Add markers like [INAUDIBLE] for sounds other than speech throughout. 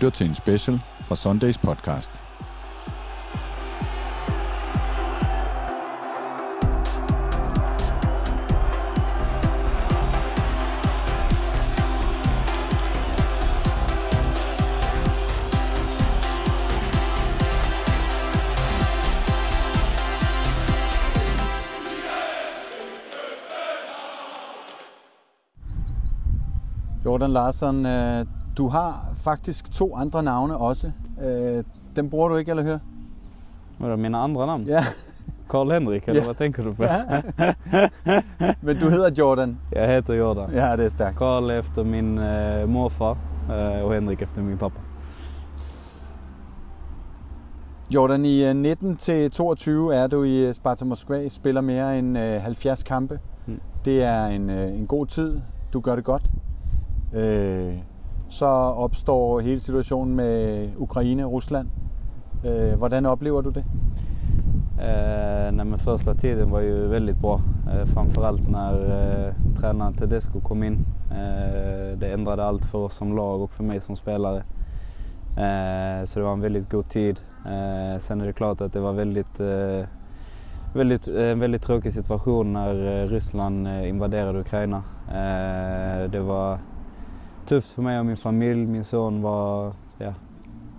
lytter til en special fra Sundays podcast. Jordan Larsson, øh, du har faktisk to andre navne også. Øh, dem bruger du ikke, eller høre? Vadå, mina andra namn? Ja. Karl Henrik eller Ja. vad tänker du på? ja. Men du hedder Jordan. Jag heter Jordan. Ja, det er stærkt. Karl efter min eh, morfar eh, och Henrik efter min pappa. Jordan, i øh, 19 til 22 er du i øh, Sparta Moskva, spiller mere end øh, 70 kampe. Mm. Det er en, øh, en god tid. Du gør det godt. Øh, så opstår hele situationen med Ukraine og Rusland. Øh, hvordan oplever du det? Eh, nej, men första tiden var ju väldigt bra. Eh, framförallt när eh, tränaren Tedesco kom in. Eh, det ändrade allt för oss som lag och för mig som spelare. Eh, så det var en väldigt god tid. Eh, sen är det klart att det var väldigt, eh, väldigt, en eh, väldigt tråkig situation när eh, Ryssland eh, invaderade Ukraina. Eh, det var tufft för mig och min familj. Min son var ja,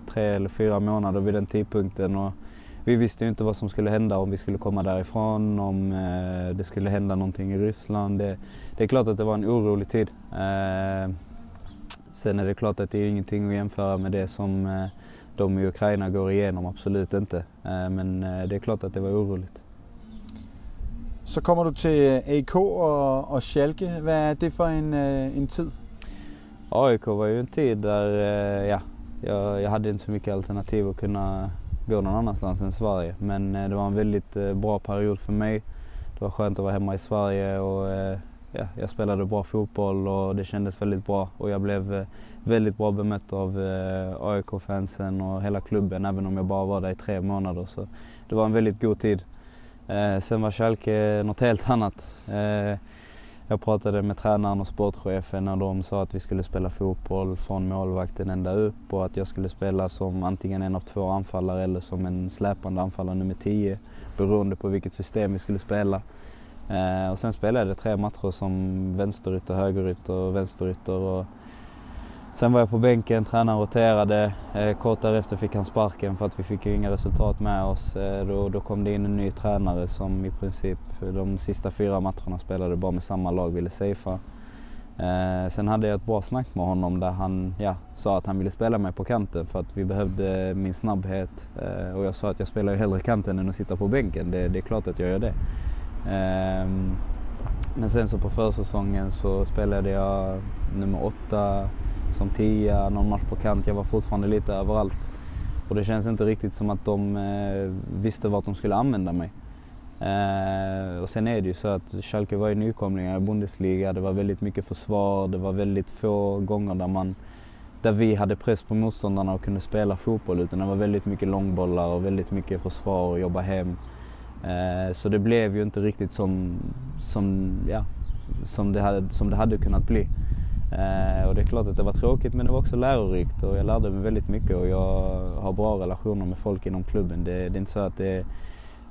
tre eller fyra månader vid den tidpunkten. Och vi visste ju inte vad som skulle hända om vi skulle komma därifrån, om eh, det skulle hända någonting i Ryssland. Det, det är klart att det var en orolig tid. Eh, sen är det klart att det är ingenting att jämföra med det som eh, de i Ukraina går igenom, absolut inte. Eh, men eh, det är klart att det var oroligt. Så kommer du til AK og, og Schalke. Hvad er det for en, eh, en tid? AIK var ju en tid där eh, ja, jag, jag hade inte så mycket alternativ att kunna gå någon annanstans än Sverige. Men eh, det var en väldigt eh, bra period för mig. Det var skönt att vara hemma i Sverige och eh, ja, jag spelade bra fotboll och det kändes väldigt bra. Och jag blev eh, väldigt bra bemött av eh, AIK-fansen och hela klubben även om jag bara var där i tre månader. Så det var en väldigt god tid. Eh, sen var Schalke något helt annat. Eh, Jag pratade med tränaren och sportchefen när de sa att vi skulle spela fotboll från målvakten ända upp och att jag skulle spela som antingen en av två anfallare eller som en släpande anfallare nummer 10 beroende på vilket system vi skulle spela. Eh, och sen spelade jag tre matcher som vänsterytter, högerytter, vänsterytter och sen var jag på bänken, tränaren roterade. Eh, kort därefter fick han sparken för att vi fick ju inga resultat med oss. Eh, då, då kom det in en ny tränare som i princip de sista fyra matcherna spelade bara med samma lag, ville safea. Eh, sen hade jag ett bra snack med honom där han ja, sa att han ville spela mig på kanten för att vi behövde min snabbhet. Eh, och jag sa att jag spelar ju hellre kanten än att sitta på bänken. Det, det är klart att jag gör det. Ehm, men sen så på försäsongen så spelade jag nummer åtta, som tia, någon match på kant. Jag var fortfarande lite överallt. Och det känns inte riktigt som att de eh, visste vart de skulle använda mig. Eh, och sen är det ju så att Schalke var ju nykomlingar i Bundesliga. Det var väldigt mycket försvar. Det var väldigt få gånger där, man, där vi hade press på motståndarna och kunde spela fotboll. Utan det var väldigt mycket långbollar och väldigt mycket försvar och jobba hem. Eh, så det blev ju inte riktigt som, som, ja, som, det, hade, som det hade kunnat bli. Eh, och det är klart att det var tråkigt men det var också lärorikt och jag lärde mig väldigt mycket och jag har bra relationer med folk inom klubben. Det, det är inte så att det,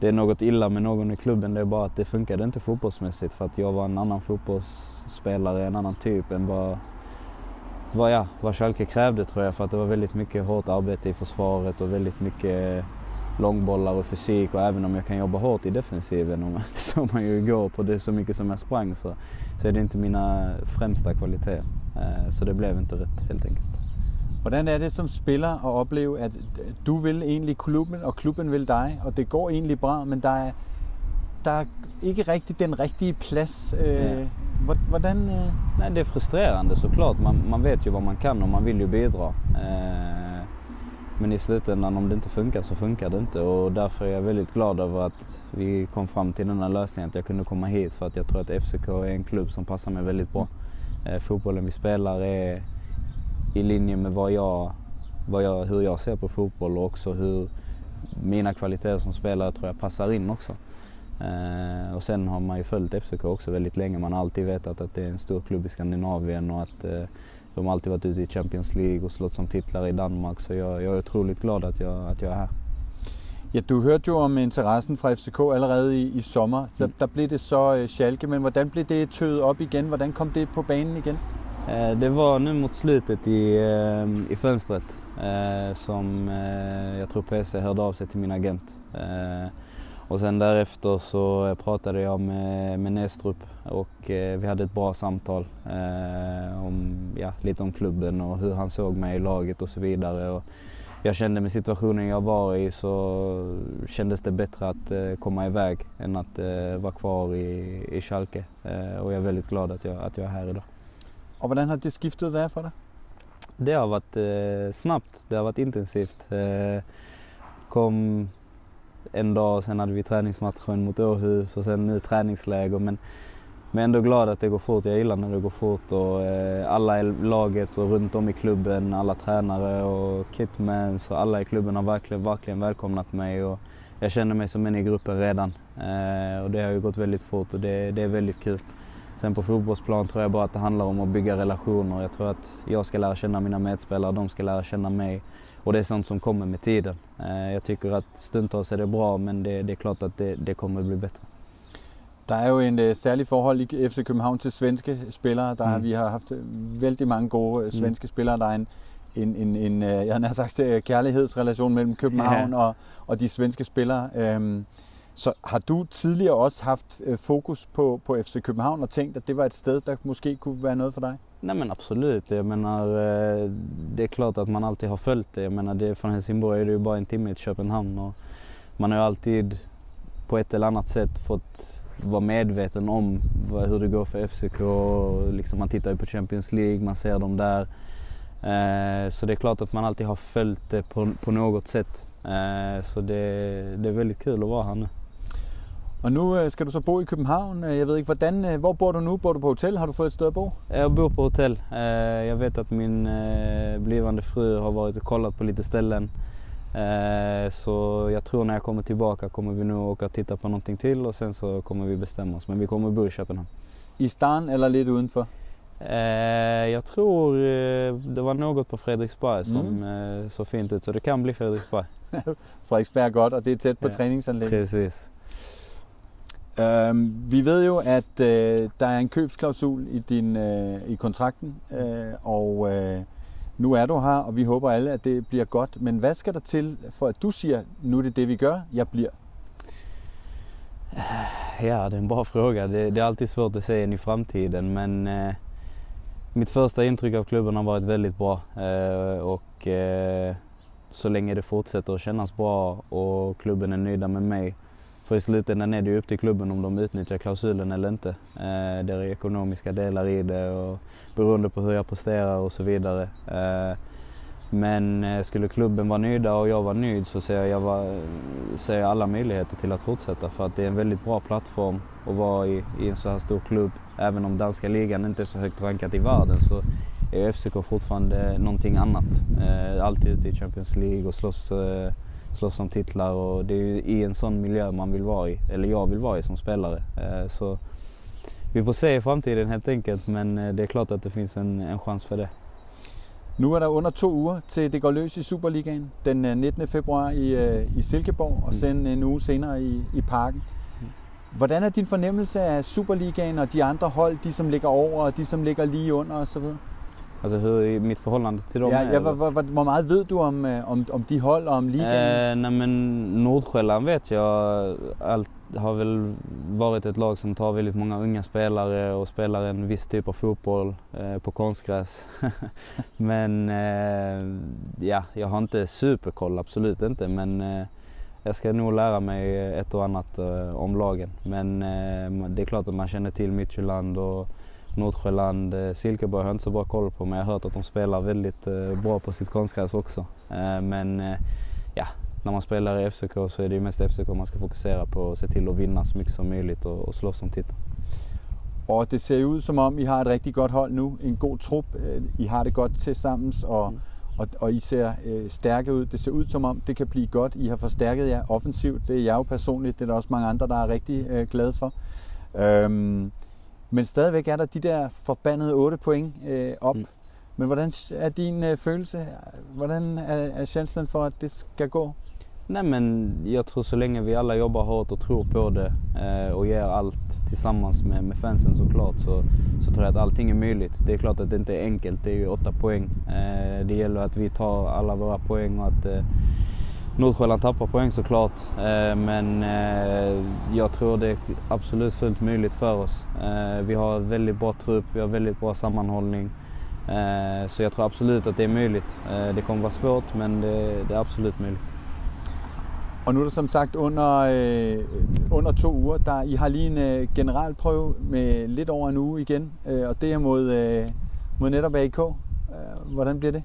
det är något illa med någon i klubben, det är bara att det funkade inte fotbollsmässigt för att jag var en annan fotbollsspelare, en annan typ än vad, vad, ja, vad Schalke krävde tror jag för att det var väldigt mycket hårt arbete i försvaret och väldigt mycket långbollar och fysik och även om jag kan jobba hårt i defensiven, och [LAUGHS] det såg man ju igår på det så mycket som jag sprang så, så är det inte mina främsta kvaliteter. Eh, Så det blev inte rätt helt enkelt. Hvordan er det som spiller at opleve, at du vil egentlig klubben, og klubben vil dig, og det går egentlig bra, men der er, der er ikke rigtig den rigtige plads. Øh, Ja. hvor- Hvordan... Øh, Nej, det är frustrerande såklart. Man, man vet ju vad man kan och man vill ju bidra. Eh, men i slutändan om det inte funkar så funkar det inte och därför är jag väldigt glad över att vi kom fram till den här lösningen, att jag kunde komma hit för att jag tror att FCK är en klubb som passar mig väldigt bra. Eh, Eh, fotbollen vi spelar är i linje med vad jag, vad jag, hur jag ser på fotboll och också hur mina kvaliteter som spelare tror jag passar in också. Eh, och sen har man ju följt FCK också väldigt länge. Man har alltid vetat att det är en stor klubb i Skandinavien och att eh, de har alltid varit ute i Champions League och slått som titlar i Danmark. Så jag, jag är otroligt glad att jag, att jag är här. Ja, du hørte jo om interessen fra FCK allerede i, i sommer. Så mm. der blev det så uh, Schalke, men hvordan blev det tøet op igen? Hvordan kom det på banen igen? Uh, det var nu mot slutet i, uh, i fönstret som jag tror PC hörde av sig till min agent. Och sen därefter så pratade jag med, med Nästrup och eh, vi hade ett bra samtal eh, om, ja, lite om klubben och hur han såg mig i laget och så vidare. Och jag kände med situationen jag var i så kändes det bättre att eh, komma iväg än att eh, vara kvar i, i Schalke. Eh, och jag är väldigt glad att jag, att jag är här idag. Och hur har det skiftet varit för dig? Det har varit snabbt, det har varit intensivt. kom en dag sen hade vi träningsmatchen mot Åhus och sen nu träningsläger. Men, men ändå glad att det går fort. Jag gillar när det går fort och eh, alla i laget och runt om i klubben, alla tränare och kitmans och alla i klubben har verkligen, verkligen välkomnat mig och jag känner mig som en i gruppen redan. Eh, och det har ju gått väldigt fort och det, det är väldigt kul. Sen på fotbollsplan tror jag bara att det handlar om att bygga relationer. Jag tror att jag ska lära känna mina medspelare, de ska lära känna mig. Och det är sånt som kommer med tiden. Eh, jag tycker att stundtals är det bra men det, det är klart att det, det kommer bli bättre. Der er jo en uh, særlig forhold i FC København til svenske spillere. Der, mm. Vi har haft vældig mange gode uh, svenske mm. spillere. Der er en, en, en, en uh, jeg har sagt, kærlighedsrelation mellem København ja. og, og de svenske spillere. Um, så har du tidligere også haft fokus på, på FC København og tænkt, at det var et sted, der måske kunne være noget for dig? Nej men absolut. Jag menar, eh, det är klart att man alltid har följt det. Jag menar, det, från Helsingborg är det ju bara en timme till Köpenhamn. Och man har ju alltid på ett eller annat sätt fått vara medveten om hur det går för FCK. Liksom man tittar ju på Champions League, man ser dem där. Eh, så det är klart att man alltid har följt det på, på något sätt. Eh, så det, det är väldigt kul att vara här nu. Og nu øh, skal du så bo i København. Øh, jeg ved ikke, hvordan, øh, hvor bor du nu? Bor du på hotel? Har du fået et sted at bo? Jag bor på hotell. Jag vet att min blivande fru har varit och kollat på lite ställen. Så jag tror när jag kommer tillbaka kommer vi nu åka och titta på någonting till och sen så kommer vi bestämma oss. Men vi kommer bo i Köpenhamn. I stan eller lite utanför? Jag tror det var något på Fredriksberg som mm. såg fint ut så det kan bli Fredriksberg. [LAUGHS] Fredriksberg är gott och det är tätt på ja, träningsanläggningen. Precis. Øhm, vi ved jo, at øh, der er en købsklausul i, din, øh, i kontrakten, øh, og øh, nu er du her, og vi håber alle, at det bliver godt. Men hvad skal der til, for at du siger, nu er det det, vi gør, jeg bliver? [SIGHS] Ja, det är en bra fråga. Det, det är alltid svårt att säga in i framtiden men eh, mitt första intryck av klubben har varit väldigt bra eh, och eh, så länge det fortsätter att kännas bra och klubben är nöjda med mig för i slutändan är det ju upp till klubben om de utnyttjar klausulen eller inte. Eh, det är ekonomiska delar i det och beroende på hur jag presterar och så vidare. Eh, men eh, skulle klubben vara nöjda och jag var nöjd så ser jag, var, ser jag alla möjligheter till att fortsätta för att det är en väldigt bra plattform att vara i, i en så här stor klubb. Även om danska ligan inte är så högt rankat i världen så är FCK fortfarande någonting annat. Eh, alltid ute i Champions League och slåss eh, slåss om titlar och det är ju i en sån miljö man vill vara i, eller jag vill vara i som spelare. Eh, så vi får se i framtiden helt enkelt, men eh, det är klart att det finns en, en chans för det. Nu er der under to uger til det går løs i Superligaen den 19. Øh, februar i, i Silkeborg og sen en uge senere i, i Parken. Hvordan er din fornemmelse af Superligaen og de andre hold, de som ligger over og de som ligger lige under osv.? I mitt förhållande till dem ja, ja, vad, vad, vad meget ved du om, eh, om, om de håll och om ligan? Eh, nej men Nordsjälland vet jag allt, har väl varit ett lag som tar väldigt många unga spelare och spelar en viss typ av fotboll eh, på konstgräs. [LAUGHS] men eh, ja, jag har inte superkoll, absolut inte. Men eh, jag ska nog lära mig ett och annat eh, om lagen. Men det är klart att man känner till Midtjylland och Nordsjöland, eh, Silkeborg har jag inte så bra koll på men jag har hört att de spelar väldigt eh, bra på sitt konstgräs också. Eh, men ja, när man spelar i FCK så är det ju mest FCK man ska fokusera på och se till att vinna så mycket som möjligt och, och slåss om titeln. Og det ser ud som om, I har et rigtig godt hold nu, en god trup, I har det godt til sammen, og, mm. og, og I ser øh, stærke ud. Det ser ud som om, det kan blive godt. I har forstærket jer offensivt, det er jeg jo personligt, det er der også mange andre, der er rigtig øh, glade for. Øhm, men stadigvæk er der de der forbandede 8 point øh, op. Mm. Men hvordan er din øh, følelse? Hvordan er, er chancen for, at det skal gå? Nej men jag tror så länge vi alla jobbar hårt och tror på det eh, och ger allt tillsammans med, med fansen såklart så, så tror jag att allting är möjligt. Det är klart att det inte är enkelt, det är ju åtta poäng. Eh, det gäller att vi tar alla våra poäng och att eh, Nordsjälland tappar poäng såklart. Eh, men eh, jag tror det är absolut fullt möjligt för oss. Eh, vi har väldigt bra trupp, vi har väldigt bra sammanhållning. Eh, så jag tror absolut att det är möjligt. Eh, det kommer vara svårt men det, det är absolut möjligt. Og nu er det som sagt under, øh, under to uger. Der, I har lige en øh, generalprøve med lidt over en uge igen, øh, og det er mod, øh, mod netop AIK. Øh, hvordan bliver det?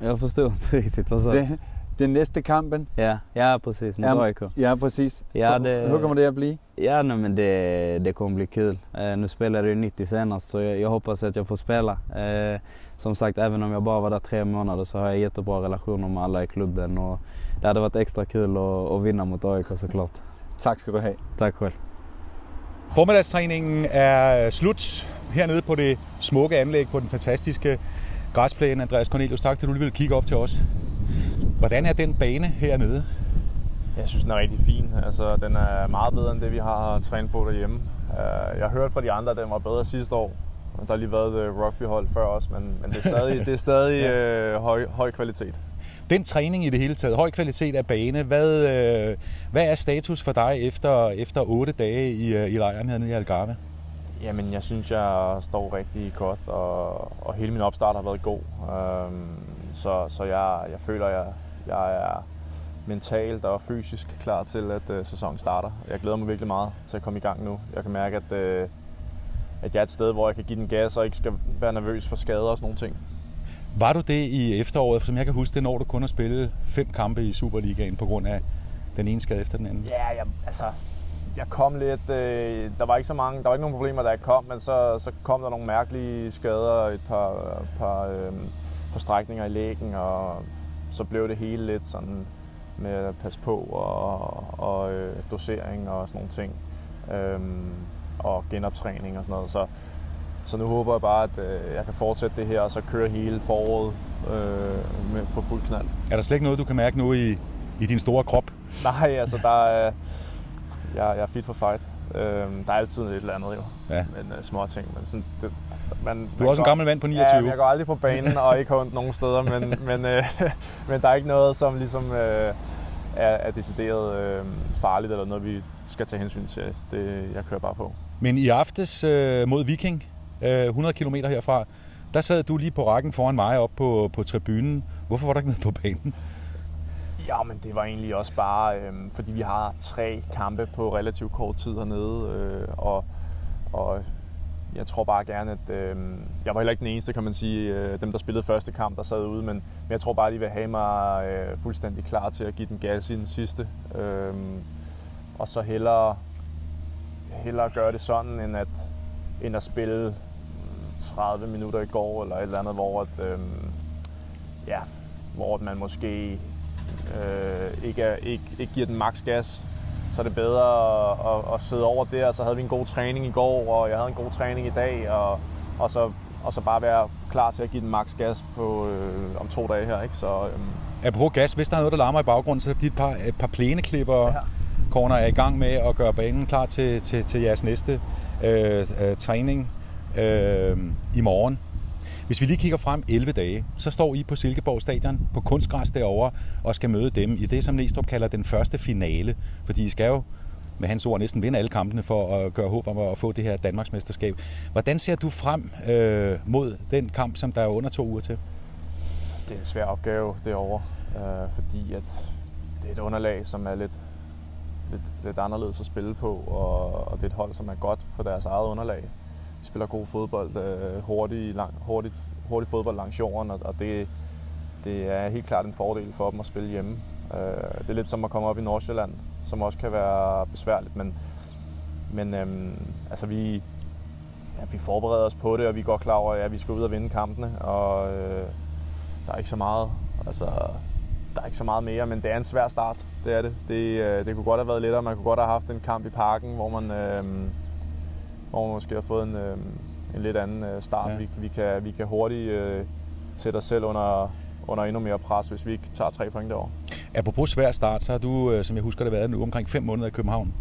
Jag förstår inte riktigt vad sa du? det? Den næste kampen? Ja, ja precis, mot Ja, AIK. Ja, præcis. Ja, det- Hur kommer det at blive? Ja, nej, men det, det kommer bli kul. Eh, nu spelade jag ju 90 senast så jag, jag hoppas att jag får spela. Eh, som sagt, även om jag bara var där tre månader så har jag jättebra relationer med alla i klubben och det hade varit extra kul att, att vinna mot AIK såklart. Tak skal du have. Tack själv. Formiddagstræningen er slut hernede på det smukke anlæg på den fantastiske græsplæne. Andreas Cornelius, tak til du lige vil kigge op til os. Hvordan er den bane hernede? Jeg synes, den er rigtig fin. Altså, den er meget bedre end det, vi har trænet på derhjemme. Øh, Jeg har hørt fra de andre, at den var bedre sidste år. Der har lige været et rugbyhold før også, men, men det er stadig, [LAUGHS] det er stadig øh, høj, høj kvalitet. Den træning i det hele taget, høj kvalitet af bane, hvad, øh, hvad er status for dig efter, efter otte dage i, øh, i lejren hernede i Algarve? Jamen, jeg synes, jeg står rigtig godt, og, og hele min opstart har været god. Øhm, så så jeg, jeg føler, jeg, jeg er mentalt og fysisk klar til, at øh, sæsonen starter. Jeg glæder mig virkelig meget til at komme i gang nu. Jeg kan mærke, at, øh, at jeg er et sted, hvor jeg kan give den gas og ikke skal være nervøs for skader og sådan nogle ting. Var du det i efteråret? For som jeg kan huske det, når du kun har spillet fem kampe i Superligaen på grund af den ene skade efter den anden. Ja, jeg, altså, jeg kom lidt... Øh, der var ikke så mange... Der var ikke nogen problemer, da jeg kom, men så, så kom der nogle mærkelige skader, et par, par øh, forstrækninger i lægen, og så blev det hele lidt sådan med at passe på og, og øh, dosering og sådan nogle ting. Øhm, og genoptræning og sådan noget. Så, så nu håber jeg bare, at øh, jeg kan fortsætte det her, og så køre hele foråret øh, med, på fuld knald. Er der slet ikke noget, du kan mærke nu i, i din store krop? Nej, altså der er, jeg, jeg er fit for fight. Øhm, der er altid et eller andet jo, Ja. men uh, små ting. Men sådan, det, man, Du er også en går- gammel mand på 29. Ja, jeg går aldrig på banen og ikke ondt nogen steder, men, [LAUGHS] men, øh, [LAUGHS] men der er ikke noget, som ligesom øh, er, er decideret øh, farligt eller noget, vi skal tage hensyn til. Det, jeg kører bare på. Men i aftes øh, mod Viking, øh, 100 km herfra, der sad du lige på rækken foran mig op på, på tribunen. Hvorfor var du ikke nede på banen? Ja, men det var egentlig også bare, øh, fordi vi har tre kampe på relativt kort tid hernede, øh, og, og jeg tror bare gerne, at øh, jeg var heller ikke den eneste, kan man sige, øh, dem der spillede første kamp, der sad ude, men, men jeg tror bare, de vil have mig øh, fuldstændig klar til at give den gas i den sidste. Øh, og så hellere, hellere gøre det sådan, end at, end at spille mm, 30 minutter i går, eller et eller andet, hvor, at, øh, ja, hvor man måske øh, ikke, er, ikke, ikke giver den maks gas, så er det bedre at, at, at sidde over der. Så havde vi en god træning i går, og jeg havde en god træning i dag, og, og, så, og så bare være klar til at give den maks gas på, øh, om to dage her. Ikke? Så, øh, Apropos gas, hvis der er noget, der larmer i baggrunden, så er det fordi et par, et par plæneklipper ja. Corner er i gang med at gøre banen klar til, til, til jeres næste øh, øh, træning øh, i morgen. Hvis vi lige kigger frem 11 dage, så står I på Silkeborg Stadion på kunstgræs derovre og skal møde dem i det, som Næstrup kalder den første finale. Fordi I skal jo med hans ord næsten vinde alle kampene for at gøre håb om at få det her Danmarksmesterskab. Hvordan ser du frem øh, mod den kamp, som der er under to uger til? det er en svær opgave derovre, øh, fordi at det er et underlag, som er lidt, lidt, lidt anderledes at spille på, og, og det er et hold, som er godt på deres eget underlag. Spiller god fodbold, øh, hurtig, lang, hurtigt, hurtig fodbold langs jorden, og, og det, det er helt klart en fordel for dem at spille hjemme. Øh, det er lidt som at komme op i Nordsjælland, som også kan være besværligt, men, men øhm, altså vi, ja, vi forbereder os på det, og vi er godt klar over, at vi skal ud og vinde kampene, og øh, der er ikke så meget, altså, der er ikke så meget mere, men det er en svær start, det er det. Det, øh, det kunne godt have været lettere, man kunne godt have haft en kamp i parken, hvor man, øh, man måske har fået en, øh, en lidt anden øh, start. Ja. Ja. Vi, vi, kan, vi kan hurtigt øh, sætte os selv under, under endnu mere pres, hvis vi ikke tager tre point derovre. Apropos svær start, så har du, øh, som jeg husker det, været nu omkring fem måneder i København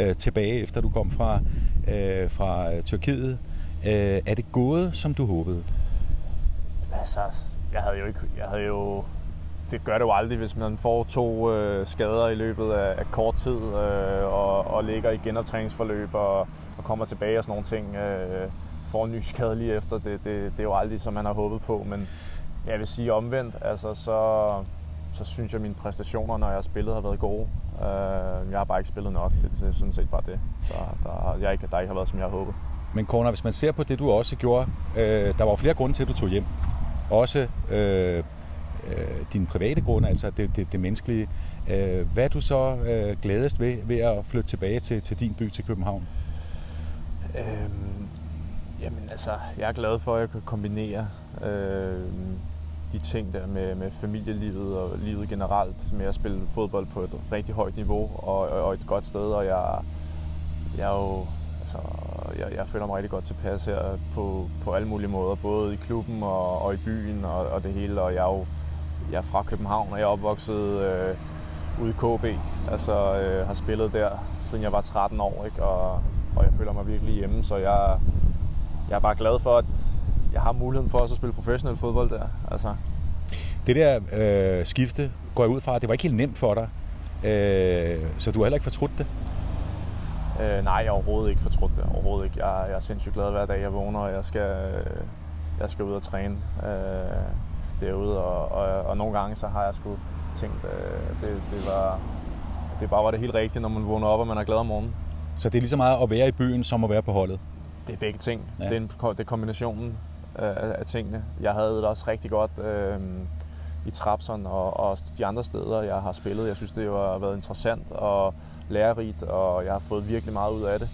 øh, tilbage, efter du kom fra, øh, fra øh, Tyrkiet. Øh, er det gået, som du håbede? Altså, jeg havde jo ikke... Jeg havde jo, det gør det jo aldrig, hvis man får to øh, skader i løbet af, af kort tid øh, og, og ligger i genoptræningsforløb og, og kommer tilbage og sådan nogle ting. Øh, får en ny skade lige efter. Det, det, det er jo aldrig, som man har håbet på. Men jeg vil sige omvendt, altså, så, så synes jeg, at mine præstationer, når jeg har spillet, har været gode. Øh, jeg har bare ikke spillet nok. Det, det er sådan set bare det. Så der, jeg ikke, der ikke har været, som jeg har håbet. Men Corner, hvis man ser på det, du også gjorde, øh, der var flere grunde til, at du tog hjem. Også øh, øh, din private grund, altså det, det, det menneskelige. Øh, hvad er du så øh, gladest ved, ved at flytte tilbage til, til din by, til København? Øhm, jamen altså, jeg er glad for, at jeg kan kombinere øhm, de ting der med, med familielivet og livet generelt, med at spille fodbold på et rigtig højt niveau og, og et godt sted, og jeg, jeg er jo altså, jeg, jeg føler mig rigtig godt tilpas her på, på alle mulige måder, både i klubben og, og i byen og, og det hele, og jeg er jo jeg er fra København, og jeg er opvokset øh, ude i KB, altså øh, har spillet der, siden jeg var 13 år, ikke? Og, og jeg føler mig virkelig hjemme, så jeg, jeg er bare glad for, at jeg har muligheden for også at spille professionel fodbold der. Altså. Det der øh, skifte går jeg ud fra, det var ikke helt nemt for dig, øh, så du har heller ikke fortrudt det? Øh, nej, jeg har overhovedet ikke fortrudt det. Overhovedet ikke. Jeg, jeg er sindssygt glad hver dag, jeg vågner, og jeg skal, jeg skal ud og træne øh, derude. Og, og, og, nogle gange så har jeg sgu tænkt, øh, det, det, var, det bare var det helt rigtige, når man vågner op, og man er glad om morgenen. Så det er lige så meget at være i byen, som at være på holdet? Det er begge ting. Ja. Det, er en, det er kombinationen af, af tingene. Jeg havde det også rigtig godt øh, i Trapson og, og de andre steder, jeg har spillet. Jeg synes, det har været interessant og lærerigt, og jeg har fået virkelig meget ud af det.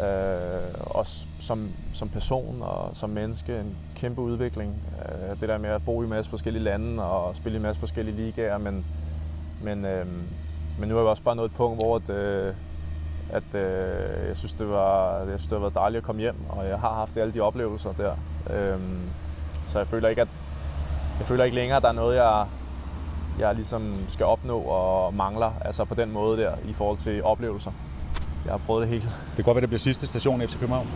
Øh, også som, som person og som menneske en kæmpe udvikling. Øh, det der med at bo i en masse forskellige lande og spille i en masse forskellige ligaer, men, men, øh, men nu er jeg også bare nået et punkt, hvor at, øh, at øh, jeg, synes, det var, jeg synes, det har været dejligt at komme hjem, og jeg har haft alle de oplevelser der. Øh, så jeg føler ikke, at jeg føler ikke længere, at der er noget, jeg, jeg ligesom skal opnå og mangler, altså på den måde der, i forhold til oplevelser. Jeg har prøvet det hele. Det kan godt være, det bliver sidste station efter København.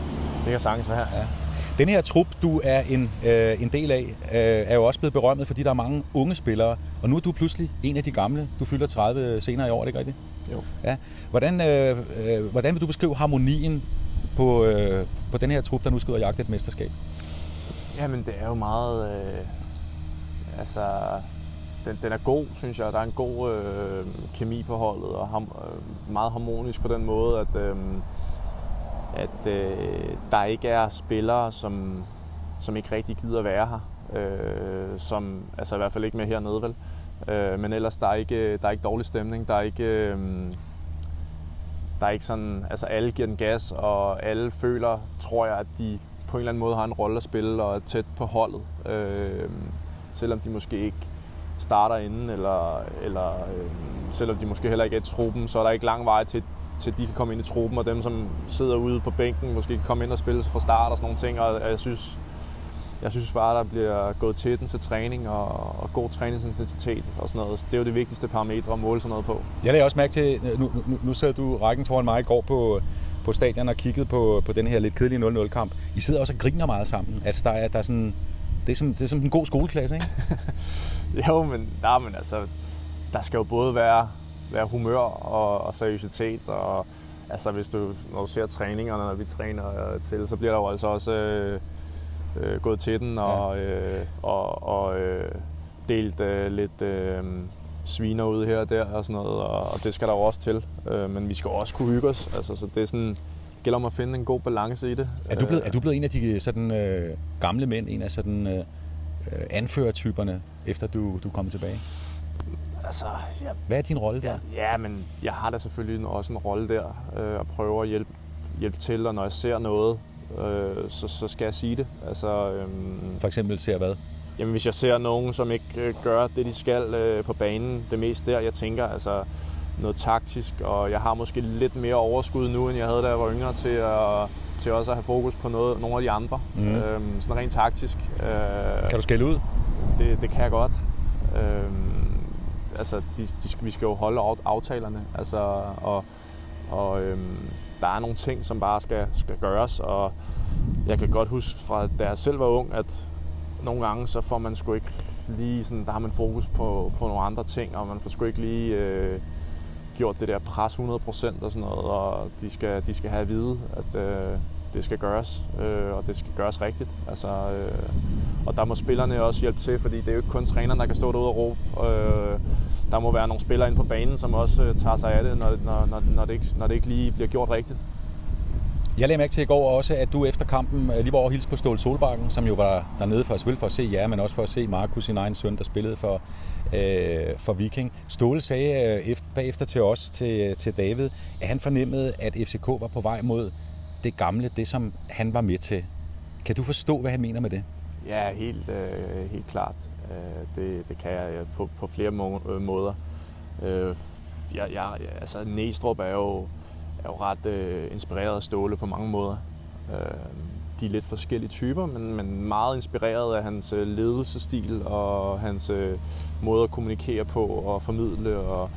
Det kan sagtens være. Ja. Den her trup, du er en, øh, en del af, øh, er jo også blevet berømmet, fordi der er mange unge spillere. Og nu er du pludselig en af de gamle. Du fylder 30 senere i år, er det ikke rigtigt? Jo. Ja. Hvordan, øh, øh, hvordan vil du beskrive harmonien på, øh, på den her trup, der nu skal ud og jagte et mesterskab? Jamen, det er jo meget... Øh, altså, den, den er god, synes jeg. Der er en god øh, kemi på holdet, og ham, øh, meget harmonisk på den måde, at, øh, at øh, der ikke er spillere, som, som ikke rigtig gider være her. Øh, som, altså i hvert fald ikke med hernede, vel? Øh, men ellers, der er, ikke, der er ikke dårlig stemning. Der er ikke... Øh, der er ikke sådan, altså alle giver den gas, og alle føler, tror jeg, at de på en eller anden måde har en rolle at spille og er tæt på holdet. Øh, selvom de måske ikke starter inden, eller, eller øh, selvom de måske heller ikke er i truppen, så er der ikke lang vej til, til de kan komme ind i truppen, og dem, som sidder ude på bænken, måske kan komme ind og spille fra start og sådan nogle ting. Og jeg synes, jeg synes bare, der bliver gået til den til træning og, og god træningsintensitet og sådan noget. Det er jo det vigtigste parametre at måle sådan noget på. Jeg lagde også mærke til, nu, nu, nu sad du rækken foran mig i går på, på stadion og kiggede på, på den her lidt kedelige 0-0-kamp. I sidder også og griner meget sammen. Altså, der er, der er sådan, det, er som, det er som en god skoleklasse, ikke? [LAUGHS] jo, men, nej, men altså, der skal jo både være, være humør og, og seriøsitet, og altså, hvis du, når du ser træningerne, når vi træner øh, til, så bliver der jo altså også øh, øh, gået til den, og, ja. øh, og, og øh, delt øh, lidt øh, sviner ud her og der, og sådan noget, og, og det skal der jo også til. Øh, men vi skal også kunne hygge os, altså, så det er sådan, gælder om at finde en god balance i det. Er du blevet, er du blevet en af de sådan, øh, gamle mænd, en af sådan, øh, anførertyperne, efter du, du kom tilbage? Altså, ja, Hvad er din rolle der? Ja, ja, men jeg har da selvfølgelig også en rolle der, øh, at prøve at hjælpe, hjælpe til, og når jeg ser noget, øh, så, så skal jeg sige det. Altså, øh, For eksempel ser hvad? Jamen, hvis jeg ser nogen, som ikke øh, gør det, de skal øh, på banen, det mest der, jeg tænker, altså noget taktisk, og jeg har måske lidt mere overskud nu, end jeg havde, da jeg var yngre, til at, til også at have fokus på noget, nogle af de andre. Mm. Øhm, sådan rent taktisk. Øh, kan du skælde ud? det, det kan jeg godt. Øhm, altså, de, de, vi skal jo holde aftalerne, altså, og, og øhm, der er nogle ting, som bare skal, skal gøres, og jeg kan godt huske fra da jeg selv var ung, at nogle gange så får man sgu ikke lige sådan, der har man fokus på, på nogle andre ting, og man får sgu ikke lige øh, gjort det der pres 100% og sådan noget, og de skal, de skal have at vide, at øh, det skal gøres, øh, og det skal gøres rigtigt. Altså, øh, og der må spillerne også hjælpe til, fordi det er jo ikke kun træneren, der kan stå derude og råbe. Øh, der må være nogle spillere inde på banen, som også øh, tager sig af det, når, når, når, når, det ikke, når det ikke lige bliver gjort rigtigt. Jeg lagde mærke til i går også, at du efter kampen øh, lige var over hilse på Ståle Solbakken, som jo var dernede for, selvfølgelig for at se jer, men også for at se Markus, sin egen søn, der spillede for, øh, for Viking. Ståle sagde øh, efter, bagefter til os, til, til David, at han fornemmede, at FCK var på vej mod det gamle, det som han var med til. Kan du forstå, hvad han mener med det? Ja, helt, øh, helt klart. Øh, det, det kan jeg øh, på, på flere øh, måder. Øh, jeg, jeg, altså, Næstrup er jo, er jo ret øh, inspireret af Ståle på mange måder. Øh, de er lidt forskellige typer, men, men meget inspireret af hans øh, ledelsestil og hans øh, måde at kommunikere på og formidle og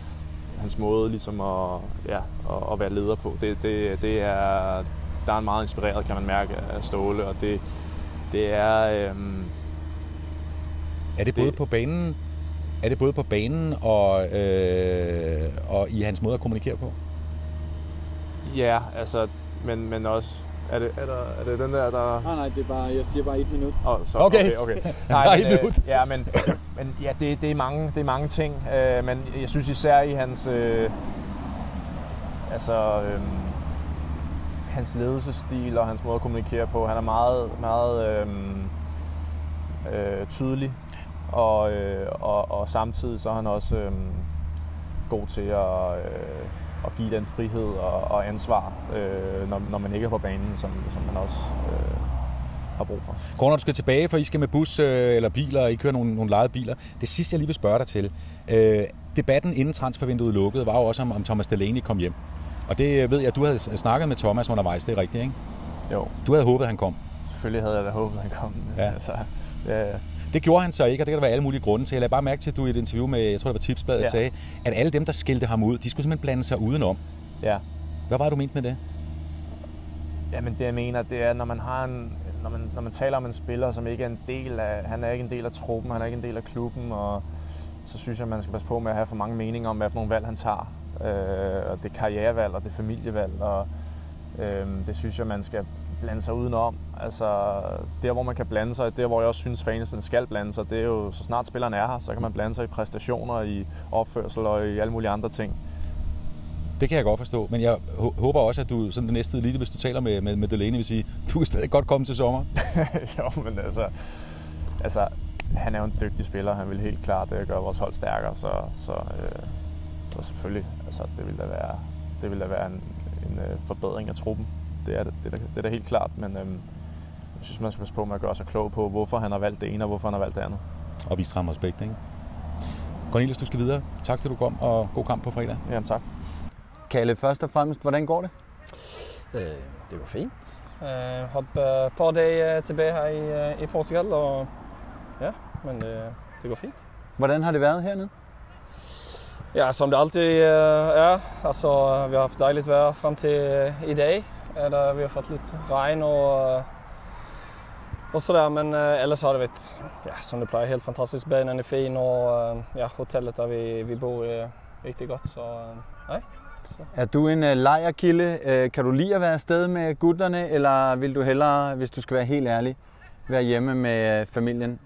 hans måde ligesom at, ja, at, at være leder på. Det, det, det er, der er en meget inspireret, kan man mærke, af Ståle, og det, det er... Øh, er det både det, på banen, er det både på banen og, øh, og i hans måde at kommunikere på? Ja, altså, men, men også er det, er, der, er det den der, der... Nej, nej, det er bare, jeg siger bare et minut. Oh, så, okay. okay, okay. [LAUGHS] Nej, men, øh, ja, men, men ja, det, det, er mange, det er mange ting. Øh, men jeg synes især i hans... Øh, altså... Øh, hans ledelsesstil og hans måde at kommunikere på. Han er meget, meget øh, øh, tydelig, og, øh, og, og samtidig så er han også øh, god til at, øh, at give den frihed og, og ansvar, øh, når, når man ikke er på banen, som, som man også øh, har brug for. Når du skal tilbage, for I skal med bus øh, eller biler, og I kører nogle, nogle lejede biler. Det sidste, jeg lige vil spørge dig til. Øh, debatten inden transfervinduet lukkede, var jo også om, om Thomas Delaney kom hjem. Og det ved jeg, du havde snakket med Thomas undervejs, det er rigtigt, ikke? Jo. Du havde håbet, han kom. Selvfølgelig havde jeg da håbet, han kom. Ja. Altså, ja, det gjorde han så ikke, og det kan der være alle mulige grunde til. Jeg lagde bare mærke til, at du i et interview med, jeg tror det var Tipsbladet, ja. sagde, at alle dem, der skilte ham ud, de skulle simpelthen blande sig udenom. Ja. Hvad var det, du mente med det? Jamen det jeg mener, det er, når man har en, når man, når man taler om en spiller, som ikke er en del af, han er ikke en del af truppen, han er ikke en del af klubben, og så synes jeg, man skal passe på med at have for mange meninger om, hvad for nogle valg han tager. Øh, og det er karrierevalg, og det familievalg, og øh, det synes jeg, man skal blande sig udenom. Altså, der hvor man kan blande sig, der hvor jeg også synes, fansen skal blande sig, det er jo, så snart spilleren er her, så kan man blande sig i præstationer, i opførsel og i alle mulige andre ting. Det kan jeg godt forstå, men jeg håber også, at du sådan den næste tid, lige hvis du taler med, med, med Delaney, vil sige, du kan stadig godt komme til sommer. [LAUGHS] jo, men altså, altså, han er jo en dygtig spiller, han vil helt klart uh, gøre vores hold stærkere, så, så, uh, så selvfølgelig, altså, det vil da være, det vil da være en, en uh, forbedring af truppen. Det er det, det, er, det er da helt klart, men øhm, jeg synes, man skal passe på med at gøre sig klog på, hvorfor han har valgt det ene, og hvorfor han har valgt det andet. Og vise ham respekt, ikke? Cornelius, du skal videre. Tak til du kom, og god kamp på fredag. Jamen tak. Kalle, først og fremmest, hvordan går det? Øh, det går fint. Jeg har et par dage tilbage her i, i Portugal, og ja, men det, det går fint. Hvordan har det været hernede? Ja, som det alltid er. Altså, vi har haft dejligt vejr frem til i dag. Der vi har fått litt regn og, og sådär. Men ellers har det vært, ja, som det pleier, helt fantastisk. Beinen er fin, og ja, hotellet der vi, vi bor er rigtig godt. Så nej. Så. Er du en lejerkilde? Kan du lide at være afsted med gutterne, eller vil du hellere, hvis du skal være helt ærlig, være hjemme med familien?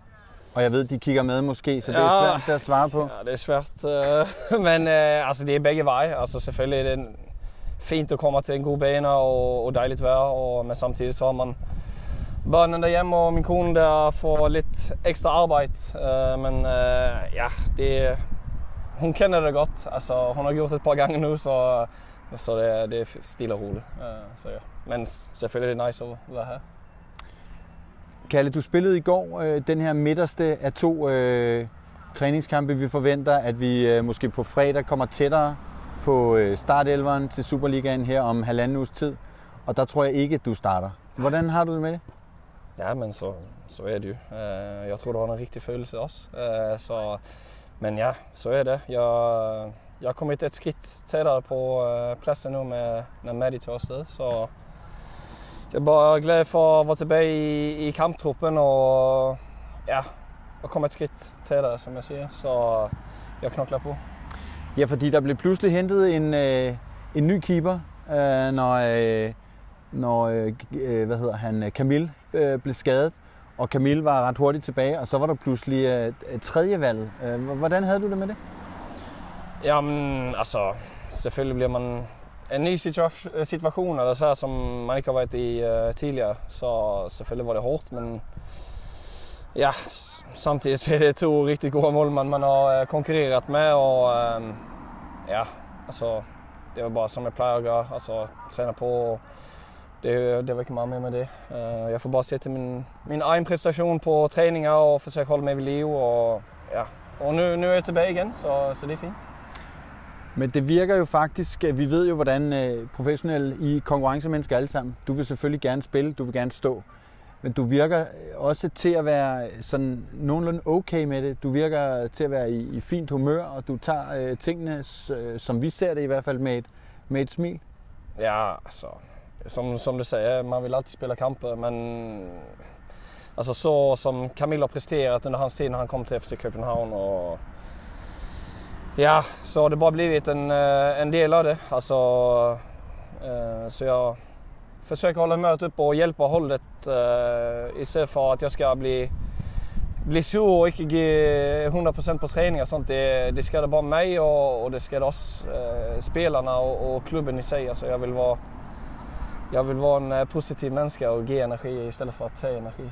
Og jeg ved, de kigger med måske, så det er ja, svært at svare på. Ja, det er svært. [LAUGHS] Men altså, det er begge veje. Altså, selvfølgelig er det fint at komme til en god bane og, og dejligt vejr, og, men samtidig så har man børnene derhjemme og min kone der får lidt ekstra arbejde. Uh, men uh, ja, det, hun kender det godt. Altså, hun har gjort det et par gange nu, så, så det, det er stille og roligt. Uh, så ja. Men selvfølgelig er det nice at være her. Kalle, du spillede i går øh, den her midterste af to øh, træningskampe. Vi forventer, at vi øh, måske på fredag kommer tættere på øh, startelveren til Superligaen her om halvanden uges tid. Og der tror jeg ikke, at du starter. Hvordan har du det med det? Ja, men så, så er det jo. Eh, tror du har en riktig følelse også. Eh, så, men ja, så er det. Jeg, jeg er kommet ett skritt tættere på pladsen nu med, när Maddie tog afsted. Så jeg er bare glad for at være tilbage i, i kamptruppen og ja, og komme et skridt tættere, som jeg siger. Så jeg knokler på. Ja, fordi der blev pludselig hentet en, øh, en ny keeper, øh, når, øh, når øh, øh hvad hedder han, øh, Camille øh, blev skadet. Og Camille var ret hurtigt tilbage, og så var der pludselig øh, tredje valget. Øh, hvordan havde du det med det? Jamen, altså, selvfølgelig bliver man en ny situation, eller så, som man ikke har været i øh, tidligere, så selvfølgelig var det hårdt, men ja, samtidigt så är det to riktigt goda målmænd, man har eh, konkurrerat med, och ehm, ja, alltså det var bara som jag plejer att göra, alltså träna på, och det, det var inte mer med det. Eh, jag får får se till min, min egen prestation på träningar och försöka hålla mig vid liv, och ja, og nu, nu er jeg tilbage igen, så, så det er fint. Men det virker jo faktisk, vi ved jo, hvordan eh, professionelle i konkurrencemennesker alle sammen. Du vil selvfølgelig gerne spille, du vil gerne stå. Men du virker også til at være sådan nogenlunde okay med det. Du virker til at være i, i fint humør, og du tager øh, tingene, øh, som vi ser det i hvert fald, med et, med et smil. Ja, altså, som, som du säger, man vil altid spille kampe, men altså, så som Camilla har under hans tid, når han kom til FC København, og Ja, så har det bara blivit en, øh, en del av det. Alltså, eh, så jag försöker hålla humöret uppe och hjälpa hållet eh, uh, istället för att jag ska bli, bli sur och inte ge 100% på träning och sånt. Det, det ska det bara mig och, och det ska det oss, eh, spelarna och, och, klubben i sig. Alltså jag, vill vara, jag vill vara en eh, positiv människa och ge energi istället för att ta energi.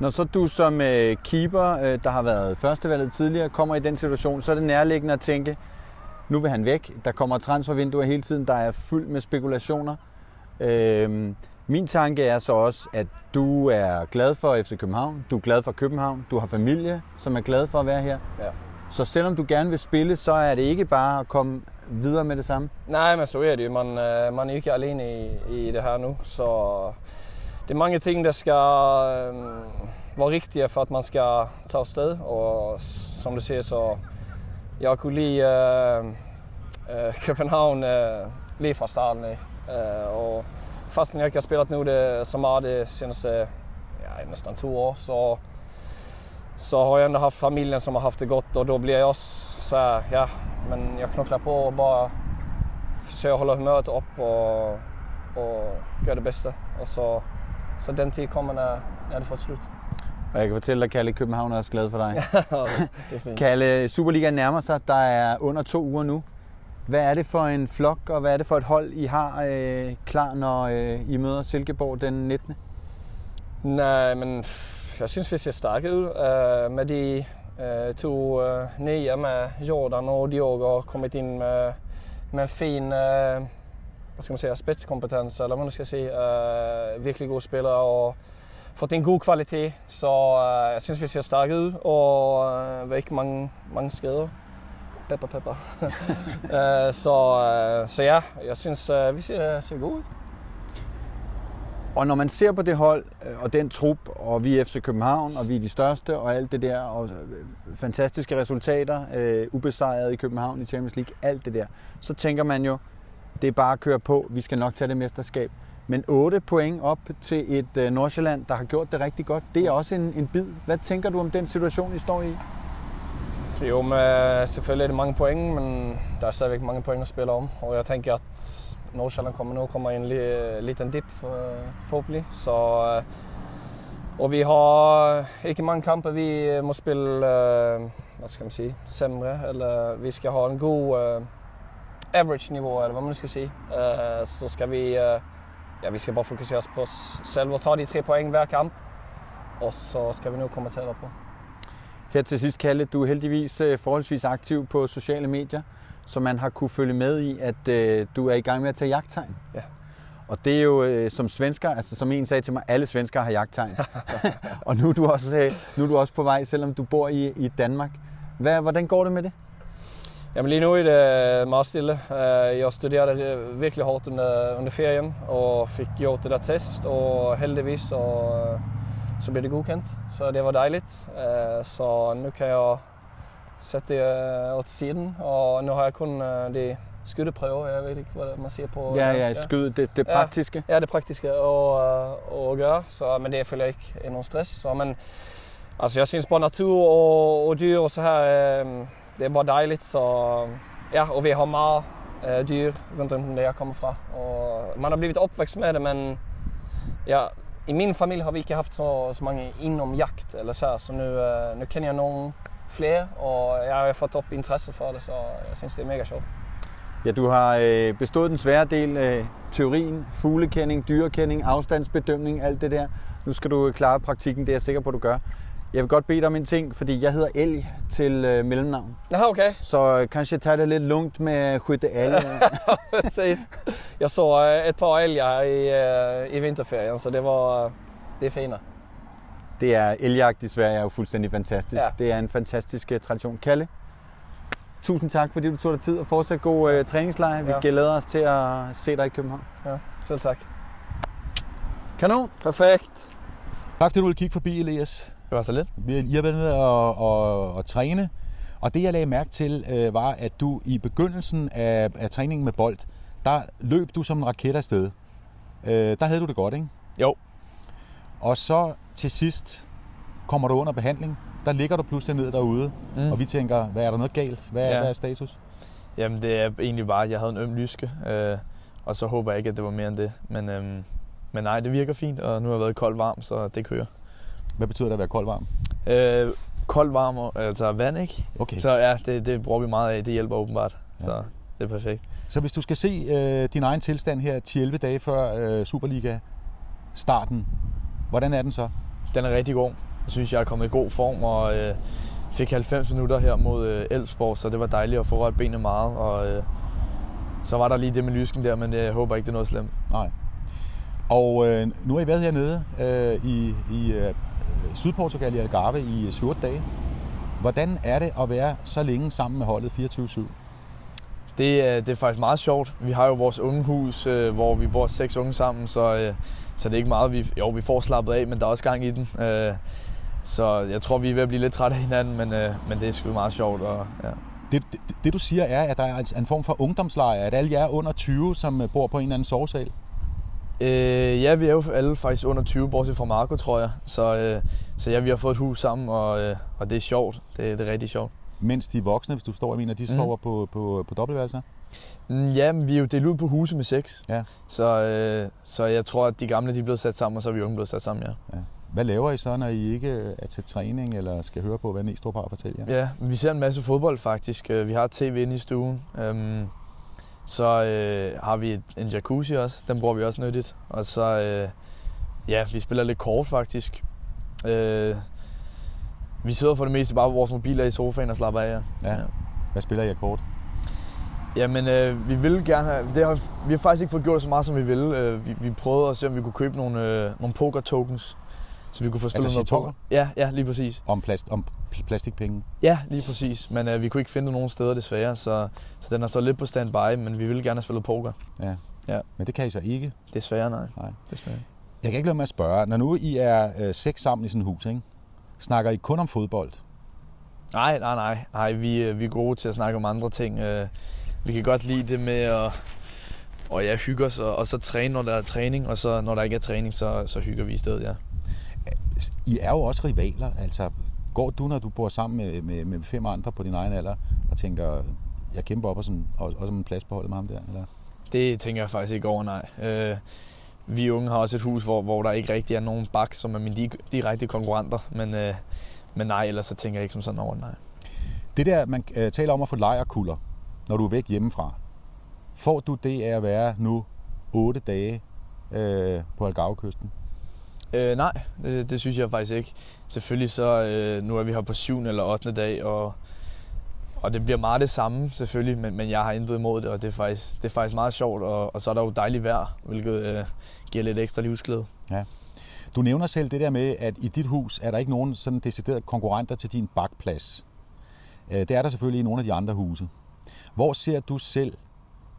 Når så du som øh, keeper, øh, der har været førstevalget tidligere, kommer i den situation, så er det nærliggende at tænke, nu vil han væk. Der kommer transfervinduer hele tiden, der er fyldt med spekulationer. Øh, min tanke er så også, at du er glad for FC København, du er glad for København, du har familie, som er glad for at være her. Ja. Så selvom du gerne vil spille, så er det ikke bare at komme videre med det samme? Nej, men så er det jo. Man, øh, man er ikke alene i, i det her nu, så det er mange ting, der skal øh, være rigtige for at man skal tage afsted. Og som du siger, så jeg kunne lide øh, øh, København øh, lige fra starten af. Øh, og fastän ikke har spillet nu det, så meget det seneste ja, næsten to år, så, så har jeg ändå haft familien som har haft det godt, og då blir også så ja, men jeg knokler på og bare forsøger at holde humøret op og, og gøre det bedste. Og så så den tid kommer, når, når det får et slut. Og jeg kan fortælle dig, Kalle, København er også glad for dig. [LAUGHS] det er fint. Kalle, Superligaen nærmer sig. Der er under to uger nu. Hvad er det for en flok, og hvad er det for et hold, I har øh, klar, når øh, I møder Silkeborg den 19. Nej, men jeg synes, vi ser stærke ud øh, med de øh, to øh, nye med Jordan og Diogo har kommet ind med, med fin øh, hvad skal man sige, spetskompetens eller hvad man skal sige. Uh, virkelig gode spillere og fått en god kvalitet. Så uh, jeg synes, vi ser stærke ud, og øh, uh, vi ikke mange, mange skader. Pepper, pepper. uh, [LAUGHS] så, uh, så ja, jeg synes, uh, vi ser, ser gode ud. Og når man ser på det hold og den trup, og vi er FC København, og vi er de største, og alt det der, og fantastiske resultater, øh, ubesejret i København i Champions League, alt det der, så tænker man jo, det er bare at køre på. Vi skal nok tage det mesterskab. Men 8 point op til et uh, Nordsjælland, der har gjort det rigtig godt, det er også en, en bid. Hvad tænker du om den situation, I står i? Jo, med, øh, selvfølgelig er det mange point, men der er stadigvæk mange point at spille om. Og jeg tænker, at Nordsjælland kommer nu kommer en øh, liten dip for, forhåbentlig. Så, uh, og vi har ikke mange kampe, vi må spille, uh, hvad skal man sige, sämre. Eller vi skal have en god uh, average-nivå, eller hvad man skal sige, uh, så skal vi, uh, ja, vi skal bare fokusere os på os selv og tage de tre point hver kamp, og så skal vi nu komme tættere på. Her til sidst, Kalle, du er heldigvis uh, forholdsvis aktiv på sociale medier, så man har kunne følge med i, at uh, du er i gang med at tage jagttegn. Ja. Og det er jo uh, som svensker, altså som en sagde til mig, alle svenskere har jagttegn. [LAUGHS] [LAUGHS] og nu er, du også, uh, nu er du også på vej, selvom du bor i, i Danmark. Hvad, hvordan går det med det? Jamen lige nu är det meget stille. Eh, Jag studerade virkelig hårt under, under ferien och fick gjort det där test och heldigvis så, så blev det godkänt. Så det var dejligt. Eh, Så nu kan jag sätta det åt sidan och nu har jag kun eh, det skuddeprøve, jeg ved ikke, hvad man siger på Ja, ja, skyd, det, det Ja. praktiske. Ja, det praktiske at, at gøre, så, men det føler jeg ikke er nogen stress. Så, men, altså, jeg synes bare natur og, og dyr og så her, øh, det er bare dejligt. Så, ja, og vi har meget øh, dyr rundt om der jeg kommer fra. Og man har blivit opvækst med det, men ja, i min familj har vi ikke haft så, så mange inom jakt eller så, her, så nu, øh, nu kender jeg nogle flere, og jeg har fået op interesse for det, så jeg synes, det er mega sjovt. Ja, du har øh, bestået den svære del af teorien, fuglekending, dyrekending, afstandsbedømning, alt det der. Nu skal du øh, klare praktikken, det er jeg sikker på, du gør. Jeg vil godt bede dig om en ting, fordi jeg hedder Elg til øh, mellemnavn. Ja, okay. Så øh, kanskje tage det lidt lungt med skytte alle. [LAUGHS] Precis. Jag såg eh, ett par älgar i, eh, i vinterferien så det var det är fina. Det er elgjagt i Sverige er jo fuldstændig fantastisk. Ja. Det er en fantastisk øh, tradition. Kalle, tusind tak, fordi du tog dig tid og fortsat god øh, træningslejr. Vi Ja. glæder os til at se dig i København. Ja, selv tak. Kanon! Perfekt. Tak fordi du ville kigge forbi, Elias. Det var så lidt. Har været nede og, og, og træne, og det jeg lagde mærke til, øh, var, at du i begyndelsen af, af træningen med bold, der løb du som en raket afsted. Øh, der havde du det godt, ikke? Jo. Og så til sidst kommer du under behandling. Der ligger du pludselig ned derude, mm. Og vi tænker, hvad er der noget galt? Hvad, ja. Hvad er status? Jamen, det er egentlig bare, at jeg havde en øm lyske, øh, og så håber jeg ikke, at det var mere end det. Men, øhm, men nej, det virker fint, og nu har jeg været koldt varm, så det kører. Hvad betyder det at være kold varm? Øh, koldt varm, og- altså vand, ikke? Okay. Så, Så ja, det, det bruger vi meget af. Det hjælper åbenbart. Ja. Så det er perfekt. så hvis du skal se øh, din egen tilstand her 10-11 dage før øh, Superliga-starten, hvordan er den så? Den er rigtig god. Jeg synes, jeg er kommet i god form, og øh, fik 90 minutter her mod øh, Elfsborg, så det var dejligt at få rørt benene meget. Og, øh, så var der lige det med lysken der, men jeg håber ikke, det er noget slemt. Nej. Og øh, nu har I været hernede øh, i, i øh, Sydportugal i Algarve i 7 dage. Hvordan er det at være så længe sammen med holdet 24-7? Det, er- det er faktisk meget sjovt. Vi har jo vores ungehus, øh, hvor vi bor seks unge sammen, så, øh, så det er ikke meget, vi, jo, vi får slappet af, men der er også gang i den. Øh, så jeg tror, vi er ved at blive lidt trætte af hinanden, men, øh, men det er sgu meget sjovt. Og, ja. Det, det, det du siger er, at der er en form for ungdomslejr, at alle jer under 20, som øh, bor på en eller anden sovesal. Øh, ja, vi er jo alle faktisk under 20, bortset fra Marco, tror jeg. Så, øh, så ja, vi har fået et hus sammen, og, øh, og det er sjovt. Det, det er rigtig sjovt. Mens de voksne, hvis du forstår, jeg mener, de sover mm. på, på, på dobbeltværelser. Mm, Ja, men vi er jo delt ud på huse med seks. Ja. Så, øh, så jeg tror, at de gamle de er blevet sat sammen, og så er vi unge blevet sat sammen, ja. Hvad laver I så, når I ikke er til træning, eller skal høre på, hvad Næstrup har at fortælle jer? Ja, vi ser en masse fodbold faktisk. Øh, Vi har tv inde i stuen. Øhm, så øh, har vi et- en jacuzzi også. Den bruger vi også nyttigt. Og så, øh, ja, vi spiller lidt kort faktisk. Øh, vi sidder for det meste bare på vores mobiler i sofaen og slapper af. Ja. Hvad spiller I af kort? Jamen, øh, vi ville gerne have... Det har, vi har faktisk ikke fået gjort så meget, som vi ville. Øh, vi, vi prøvede at se, om vi kunne købe nogle, øh, nogle poker tokens. Så vi kunne få spillet Altså noget poker. Ja, ja, lige præcis. Om, plast, om pl- plastikpenge? Ja, lige præcis. Men øh, vi kunne ikke finde nogen steder desværre, så, så den er så lidt på standby, men vi ville gerne have spillet poker. Ja. Ja. Men det kan I så ikke. Desværre nej. Nej. Desværre. Jeg kan ikke lade med at spørge, når nu I er øh, seks sammen i sådan et hus, ikke? snakker I kun om fodbold? Nej, nej, nej. nej vi, øh, vi er gode til at snakke om andre ting. Øh, vi kan godt lide det med at og ja, hygge os, og, og så træne, når der er træning, og så når der ikke er træning, så, så hygger vi i stedet, ja. I er jo også rivaler. Altså, går du, når du bor sammen med, med, med fem andre på din egen alder, og tænker, jeg kæmper op og sådan, og, også om en plads på holdet med ham der? Eller? Det tænker jeg faktisk ikke over, nej. Øh, vi unge har også et hus, hvor, hvor der ikke rigtig er nogen bak, som er mine di- direkte konkurrenter, men, øh, men nej, ellers så tænker jeg ikke som sådan over, nej. Det der, man øh, taler om at få lejrkulder, når du er væk hjemmefra. Får du det af at være nu otte dage øh, på Algarvekysten? Øh, nej, det, det synes jeg faktisk ikke. Selvfølgelig så, øh, nu er vi her på 7. eller 8. dag, og, og det bliver meget det samme selvfølgelig, men, men jeg har intet imod det, og det er faktisk, det er faktisk meget sjovt, og, og så er der jo dejligt vejr, hvilket øh, giver lidt ekstra livsglæde. Ja. Du nævner selv det der med, at i dit hus er der ikke nogen sådan deciderede konkurrenter til din bakplads. Øh, det er der selvfølgelig i nogle af de andre huse. Hvor ser du selv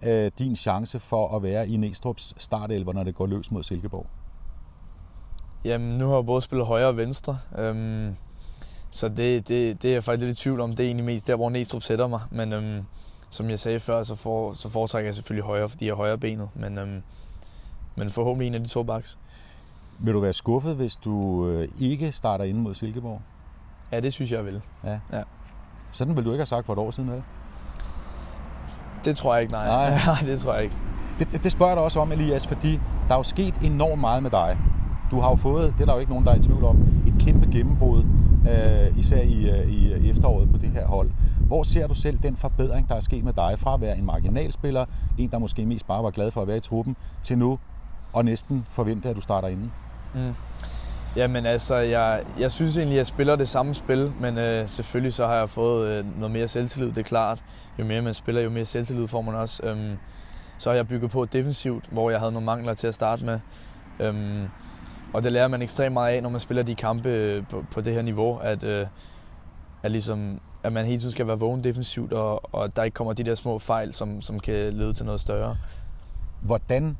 øh, din chance for at være i Næstrup's startelver, når det går løs mod Silkeborg? Jamen, nu har jeg både spillet højre og venstre. Øhm, så det, det, det er jeg faktisk lidt i tvivl om. Det er egentlig mest der, hvor Næstrup sætter mig. Men øhm, som jeg sagde før, så, for, så foretrækker jeg selvfølgelig højre, fordi jeg er højre benet. Men, øhm, men forhåbentlig en af de to baks. Vil du være skuffet, hvis du øh, ikke starter inde mod Silkeborg? Ja, det synes jeg, vil. Ja. ja. Sådan vil du ikke have sagt for et år siden, vel? Det tror jeg ikke, nej. Nej. [LAUGHS] nej det tror jeg ikke. Det, det spørger jeg dig også om, Elias, fordi der er jo sket enormt meget med dig. Du har jo fået, det er der jo ikke nogen, der er i tvivl om, et kæmpe gennembrud, øh, især i, øh, i efteråret på det her hold. Hvor ser du selv den forbedring, der er sket med dig, fra at være en marginalspiller, en der måske mest bare var glad for at være i truppen, til nu og næsten forvente, at du starter inden? Mm. Jamen altså, jeg, jeg synes egentlig, at jeg spiller det samme spil, men øh, selvfølgelig så har jeg fået øh, noget mere selvtillid, det er klart. Jo mere man spiller, jo mere selvtillid får man også. Øhm, så har jeg bygget på defensivt, hvor jeg havde nogle mangler til at starte med. Øhm, og det lærer man ekstremt meget af, når man spiller de kampe øh, på, på det her niveau, at, øh, at, ligesom, at man hele tiden skal være vågen defensivt, og, og der ikke kommer de der små fejl, som, som kan lede til noget større. Hvordan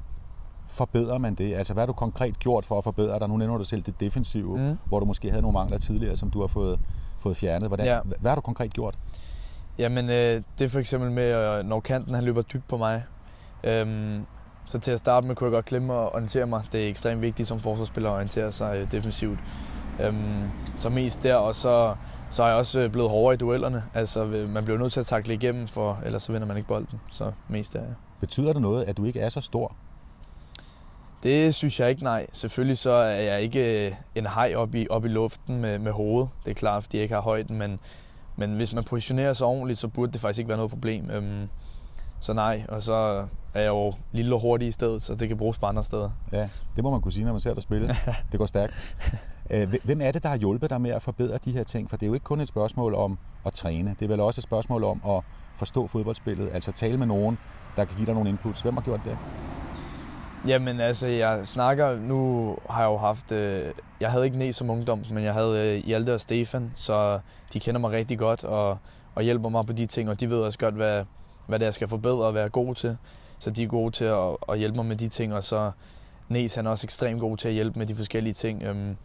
forbedrer man det? Altså, hvad har du konkret gjort for at forbedre dig? Nu nævner du selv det defensive, mm. hvor du måske havde nogle mangler tidligere, som du har fået, fået fjernet. Hvordan, ja. Hvad har du konkret gjort? Jamen, øh, det er for eksempel med, øh, når kanten han løber dybt på mig. Øhm, så til at starte med kunne jeg godt klemme og orientere mig. Det er ekstremt vigtigt som forsvarsspiller at orientere sig øh, defensivt. Øhm, så mest der, og så, så er jeg også øh, blevet hårdere i duellerne. Altså, man bliver nødt til at takle igennem, for ellers så vinder man ikke bolden. Så mest der, ja. Betyder det noget, at du ikke er så stor? Det synes jeg ikke, nej. Selvfølgelig så er jeg ikke øh, en hej op i, op i luften med, med hovedet. Det er klart, fordi jeg ikke har højden, men, men hvis man positionerer sig ordentligt, så burde det faktisk ikke være noget problem. Øhm, så nej, og så er jeg jo lille og hurtig i stedet, så det kan bruges på andre steder. Ja, det må man kunne sige, når man ser dig spille. [LAUGHS] det går stærkt. Øh, hvem er det, der har hjulpet dig med at forbedre de her ting? For det er jo ikke kun et spørgsmål om at træne. Det er vel også et spørgsmål om at forstå fodboldspillet. Altså tale med nogen, der kan give dig nogle inputs. Hvem har gjort det? Jamen altså, jeg snakker, nu har jeg jo haft, øh, jeg havde ikke næ som ungdom, men jeg havde øh, Hjalte og Stefan, så de kender mig rigtig godt og, og hjælper mig på de ting, og de ved også godt, hvad, hvad det er, jeg skal forbedre og være god til. Så de er gode til at, at hjælpe mig med de ting, og så Nes han er også ekstremt god til at hjælpe med de forskellige ting. Øhm,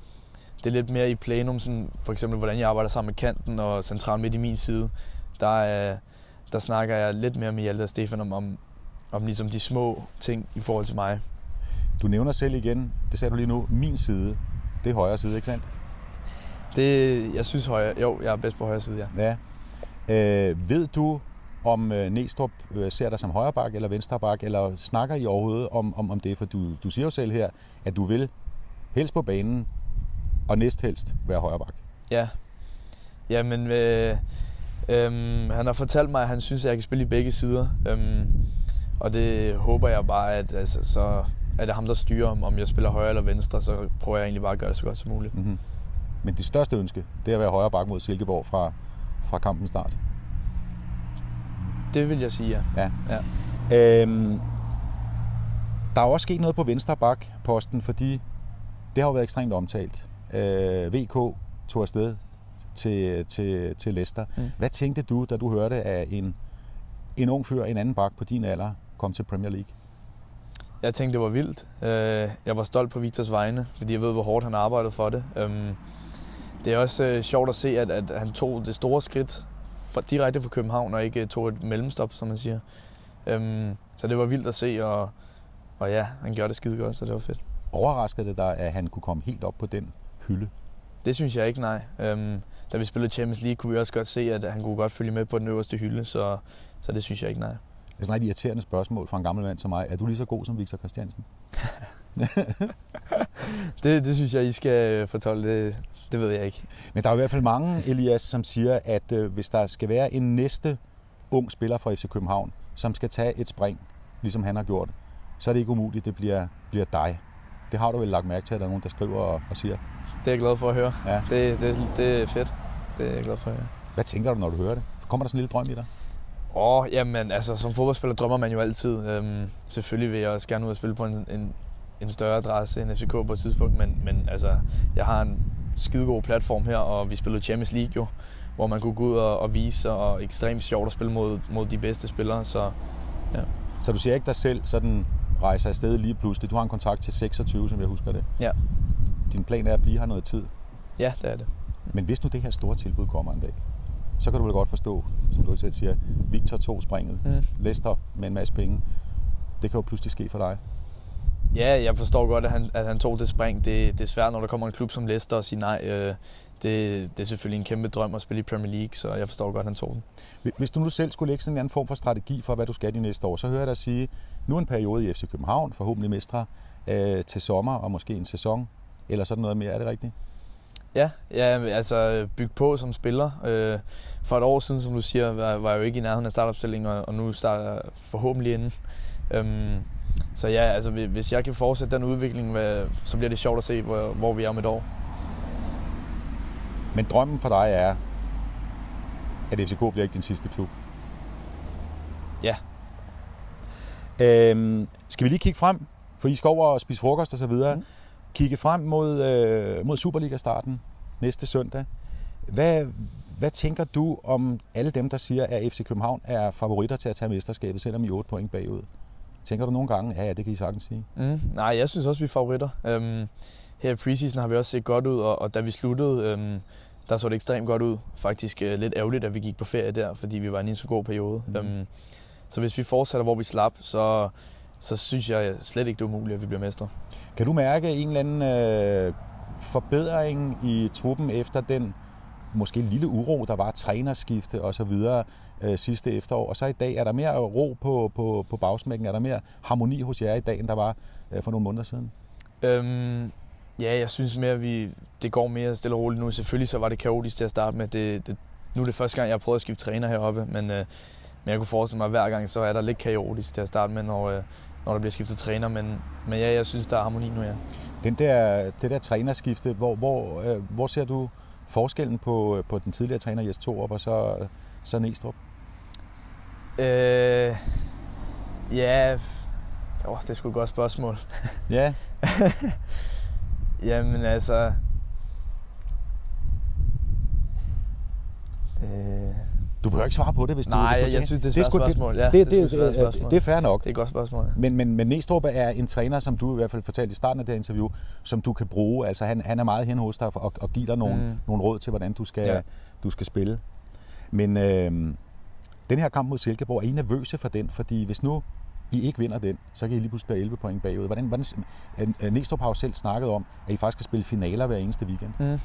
det er lidt mere i plenum, sådan, for eksempel hvordan jeg arbejder sammen med kanten og centralt midt i min side. Der, der snakker jeg lidt mere med Hjalte og Stefan om, om, om ligesom de små ting i forhold til mig. Du nævner selv igen, det sagde du lige nu, min side. Det er højre side, ikke sandt? Det, jeg synes højre, jo, jeg er bedst på højre side, ja. ja. Øh, ved du, om øh, Næstrup øh, ser dig som højreback eller venstreback, eller snakker I overhovedet om, om, om det? For du, du siger jo selv her, at du vil helst på banen, og næsthelst være højreback. Ja. Jamen, øh, øh, han har fortalt mig, at han synes, at jeg kan spille i begge sider. Øh, og det håber jeg bare, at altså, så er det ham, der styrer, om, om jeg spiller højre eller venstre, så prøver jeg egentlig bare at gøre det så godt som muligt. Mm-hmm. Men det største ønske, det er at være højre bak mod Silkeborg fra, fra kampen start. Det vil jeg sige, ja. ja. ja. Øhm, der er også sket noget på venstre bak posten, fordi det har jo været ekstremt omtalt. Øh, VK tog afsted til, til, til Leicester. Mm. Hvad tænkte du, da du hørte, at en, en ung fyr, en anden bak på din alder, kom til Premier League? Jeg tænkte, det var vildt. Øh, jeg var stolt på Victors vegne, fordi jeg ved, hvor hårdt han arbejdede for det. Øhm, det er også øh, sjovt at se, at, at han tog det store skridt fra, direkte fra København og ikke tog et mellemstop, som man siger. Øhm, så det var vildt at se, og, og ja, han gjorde det skide godt, så det var fedt. Overraskede det dig, at han kunne komme helt op på den hylde? Det synes jeg ikke, nej. Øhm, da vi spillede Champions League, kunne vi også godt se, at han kunne godt følge med på den øverste hylde, så, så det synes jeg ikke, nej. Det er sådan et irriterende spørgsmål fra en gammel mand som mig. Er du lige så god som Victor Christiansen? [LAUGHS] det, det synes jeg, I skal fortælle. Det, ved jeg ikke. Men der er i hvert fald mange, Elias, som siger, at øh, hvis der skal være en næste ung spiller fra FC København, som skal tage et spring, ligesom han har gjort, så er det ikke umuligt, det bliver, bliver dig. Det har du vel lagt mærke til, at der er nogen, der skriver og, og siger? Det er jeg glad for at høre. Ja. Det, det, det er fedt. Det er jeg glad for at høre. Hvad tænker du, når du hører det? Kommer der sådan en lille drøm i dig? Åh, oh, jamen, altså som fodboldspiller drømmer man jo altid. Øhm, selvfølgelig vil jeg også gerne ud og spille på en, en, en større adresse end FCK på et tidspunkt, men, men altså, jeg har en skidegod platform her, og vi spillede Champions League jo, hvor man kunne gå ud og, og vise sig, og ekstremt sjovt at spille mod, mod de bedste spillere. Så, ja. Så du ser ikke dig selv sådan rejse afsted lige pludselig? Du har en kontrakt til 26, som jeg husker det. Ja. Din plan er at blive her noget tid. Ja, det er det. Men hvis nu det her store tilbud kommer en dag, så kan du vel godt forstå, som du selv siger, Victor tog springet, mm. Leicester med en masse penge. Det kan jo pludselig ske for dig. Ja, jeg forstår godt, at han, at han tog det spring. Det, det er svært, når der kommer en klub som Leicester og siger nej. Øh, det, det er selvfølgelig en kæmpe drøm at spille i Premier League, så jeg forstår godt, at han tog den. Hvis du nu selv skulle lægge sådan en anden form for strategi for, hvad du skal de næste år, så hører jeg dig sige, nu en periode i FC København, forhåbentlig mestre, øh, til sommer og måske en sæson, eller sådan noget mere. Er det rigtigt? Ja, ja altså bygge på som spiller. Øh, for et år siden, som du siger, var, var jeg jo ikke i nærheden af startopstillingen, og, og nu starter jeg forhåbentlig inden. Øhm, så ja, altså hvis jeg kan fortsætte den udvikling, så bliver det sjovt at se, hvor, hvor vi er om et år. Men drømmen for dig er, at FCK bliver ikke din sidste klub? Ja. Øhm, skal vi lige kigge frem? For I skal over og spise frokost og så videre. Mm. Kigge frem mod, øh, mod Superliga-starten næste søndag. Hvad, hvad tænker du om alle dem, der siger, at FC København er favoritter til at tage mesterskabet, selvom I er 8 point bagud? Tænker du nogle gange, ja, ja det kan I sagtens sige? Mm, nej, jeg synes også, vi er favoritter. Øhm, her i preseason har vi også set godt ud, og, og da vi sluttede, øhm, der så det ekstremt godt ud. Faktisk øh, lidt ærgerligt, at vi gik på ferie der, fordi vi var i en så god periode. Mm. Øhm, så hvis vi fortsætter, hvor vi slap, så, så synes jeg slet ikke, det er umuligt, at vi bliver mestre. Kan du mærke en eller anden øh, forbedring i truppen efter den måske lille uro, der var trænerskifte og så videre øh, sidste efterår. Og så i dag, er der mere ro på, på, på bagsmækken? Er der mere harmoni hos jer i dag, end der var øh, for nogle måneder siden? Øhm, ja, jeg synes mere, at vi, det går mere stille og roligt nu. Selvfølgelig så var det kaotisk til at starte med. Det, det, nu er det første gang, jeg har prøvet at skifte træner heroppe, men, øh, men jeg kunne forestille mig, at hver gang så er der lidt kaotisk til at starte med, når, øh, når der bliver skiftet træner. Men, men ja, jeg synes, der er harmoni nu, ja. Den der, det der trænerskifte, hvor, hvor, øh, hvor ser du forskellen på, på den tidligere træner Jes Torup og så, så Næstrup? Øh, ja, oh, det er sgu et godt spørgsmål. [LAUGHS] Ja. [LAUGHS] Jamen altså... Øh, du behøver ikke svare på det, hvis Nej, du Nej, jeg, jeg synes, det er et svært spørgsmål. Ja, det, det, det, det, spørgsmål. det er fair nok. Det er et godt spørgsmål. Ja. Men, men, men Næstrup er en træner, som du i hvert fald fortalte i starten af det interview, som du kan bruge. Altså han, han er meget hen hos dig og, og giver dig nogle, mm. nogle råd til, hvordan du skal, ja. du skal spille. Men øh, den her kamp mod Silkeborg, er I nervøse for den? Fordi hvis nu I ikke vinder den, så kan I lige pludselig være 11 point bagud. Hvordan, hvordan, Næstrup har jo selv snakket om, at I faktisk skal spille finaler hver eneste weekend. Mm.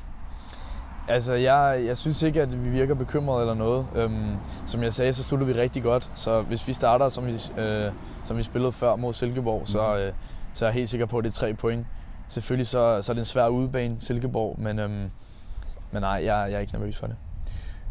Altså, jeg, jeg synes ikke, at vi virker bekymrede eller noget. Øhm, som jeg sagde, så slutter vi rigtig godt. Så hvis vi starter, som vi, øh, som vi spillede før mod Silkeborg, mm. så, øh, så er jeg helt sikker på, at det er tre point. Selvfølgelig så, så er det en svær udebane, Silkeborg, men, øhm, men nej, jeg, jeg er ikke nervøs for det.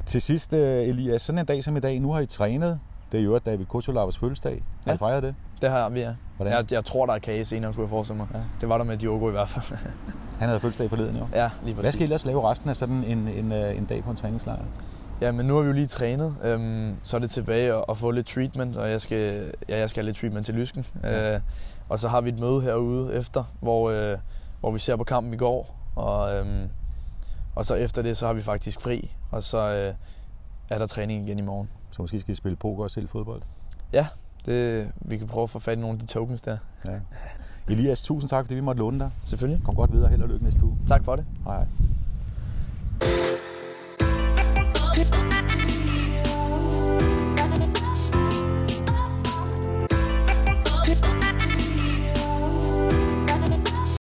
Til sidst, øh, Elias, sådan en dag som i dag, nu har I trænet. Det er jo David Kosolavs fødselsdag. Har ja. I fejret det? Det har vi, ja. Hvordan? Jeg, jeg tror, der er kage senere, kunne jeg forestille mig. Ja. Det var der med Diogo i hvert fald. [LAUGHS] Han havde fødselsdag forleden, jo. Ja, lige præcis. Hvad skal I ellers lave resten af sådan en, en, øh, en dag på en træningslejr? Ja, men nu har vi jo lige trænet. Øhm, så er det tilbage at, at få lidt treatment, og jeg skal, ja, jeg skal have lidt treatment til lysken. Ja. Øh, og så har vi et møde herude efter, hvor, øh, hvor vi ser på kampen i går. Og, øhm, og så efter det, så har vi faktisk fri. Og så øh, er der træning igen i morgen. Så måske skal I spille poker og selv fodbold? Ja, det, vi kan prøve at få fat i nogle af de tokens der. Ja. Elias, tusind tak, fordi vi måtte låne dig. Selvfølgelig. Kom godt videre. Held og lykke næste uge. Tak for det. Hej. hej.